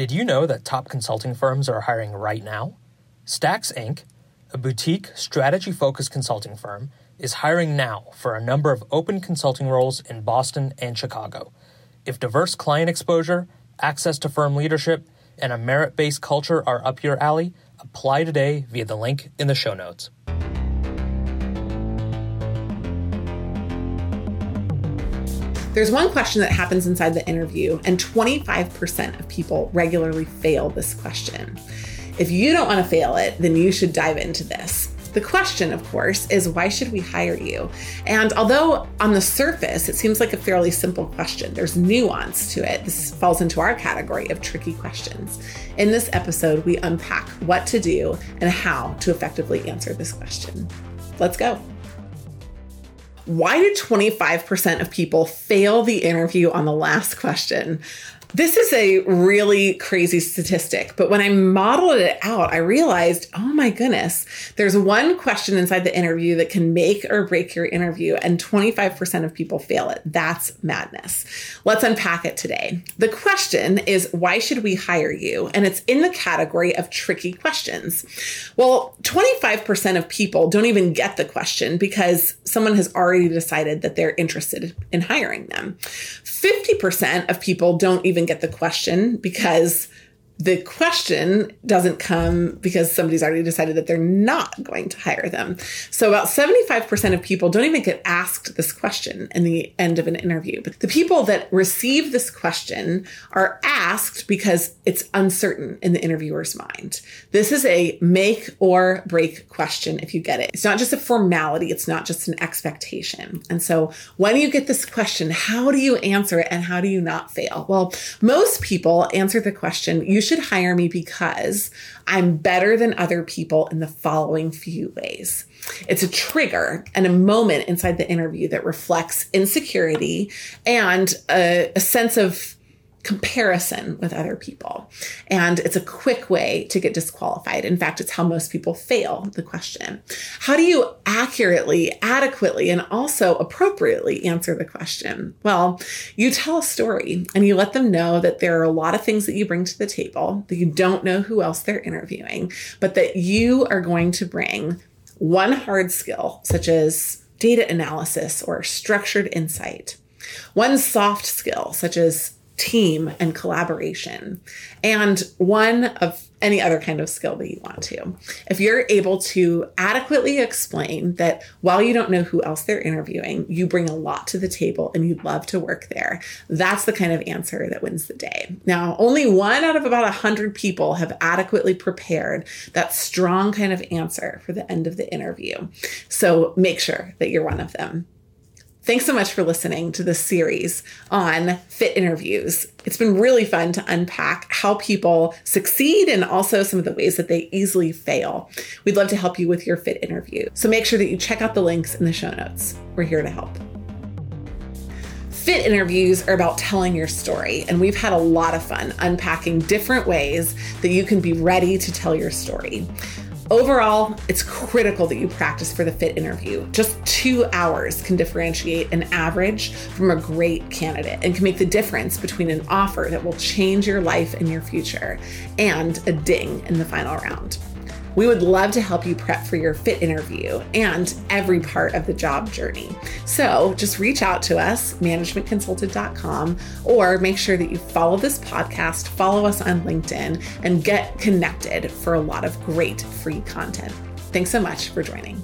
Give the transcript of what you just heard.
Did you know that top consulting firms are hiring right now? Stax Inc., a boutique, strategy focused consulting firm, is hiring now for a number of open consulting roles in Boston and Chicago. If diverse client exposure, access to firm leadership, and a merit based culture are up your alley, apply today via the link in the show notes. There's one question that happens inside the interview, and 25% of people regularly fail this question. If you don't want to fail it, then you should dive into this. The question, of course, is why should we hire you? And although on the surface it seems like a fairly simple question, there's nuance to it. This falls into our category of tricky questions. In this episode, we unpack what to do and how to effectively answer this question. Let's go. Why did 25% of people fail the interview on the last question? This is a really crazy statistic, but when I modeled it out, I realized, oh my goodness, there's one question inside the interview that can make or break your interview, and 25% of people fail it. That's madness. Let's unpack it today. The question is, why should we hire you? And it's in the category of tricky questions. Well, 25% of people don't even get the question because someone has already decided that they're interested in hiring them. 50% of people don't even get the question because the question doesn't come because somebody's already decided that they're not going to hire them. So about 75% of people don't even get asked this question in the end of an interview. But the people that receive this question are asked because it's uncertain in the interviewer's mind. This is a make or break question if you get it. It's not just a formality, it's not just an expectation. And so when you get this question, how do you answer it and how do you not fail? Well, most people answer the question, you should hire me because I'm better than other people in the following few ways. It's a trigger and a moment inside the interview that reflects insecurity and a, a sense of comparison with other people. And it's a quick way to get disqualified. In fact, it's how most people fail the question. How do you accurately, adequately, and also appropriately answer the question? Well, you tell a story and you let them know that there are a lot of things that you bring to the table, that you don't know who else they're interviewing, but that you are going to bring one hard skill, such as data analysis or structured insight, one soft skill, such as team and collaboration, and one of any other kind of skill that you want to. If you're able to adequately explain that while you don't know who else they're interviewing, you bring a lot to the table and you'd love to work there, that's the kind of answer that wins the day. Now, only one out of about 100 people have adequately prepared that strong kind of answer for the end of the interview. So make sure that you're one of them. Thanks so much for listening to this series on fit interviews. It's been really fun to unpack how people succeed and also some of the ways that they easily fail. We'd love to help you with your fit interview. So make sure that you check out the links in the show notes. We're here to help. Fit interviews are about telling your story, and we've had a lot of fun unpacking different ways that you can be ready to tell your story. Overall, it's critical that you practice for the fit interview. Just two hours can differentiate an average from a great candidate and can make the difference between an offer that will change your life and your future and a ding in the final round. We would love to help you prep for your fit interview and every part of the job journey. So just reach out to us, managementconsulted.com, or make sure that you follow this podcast, follow us on LinkedIn, and get connected for a lot of great free content. Thanks so much for joining.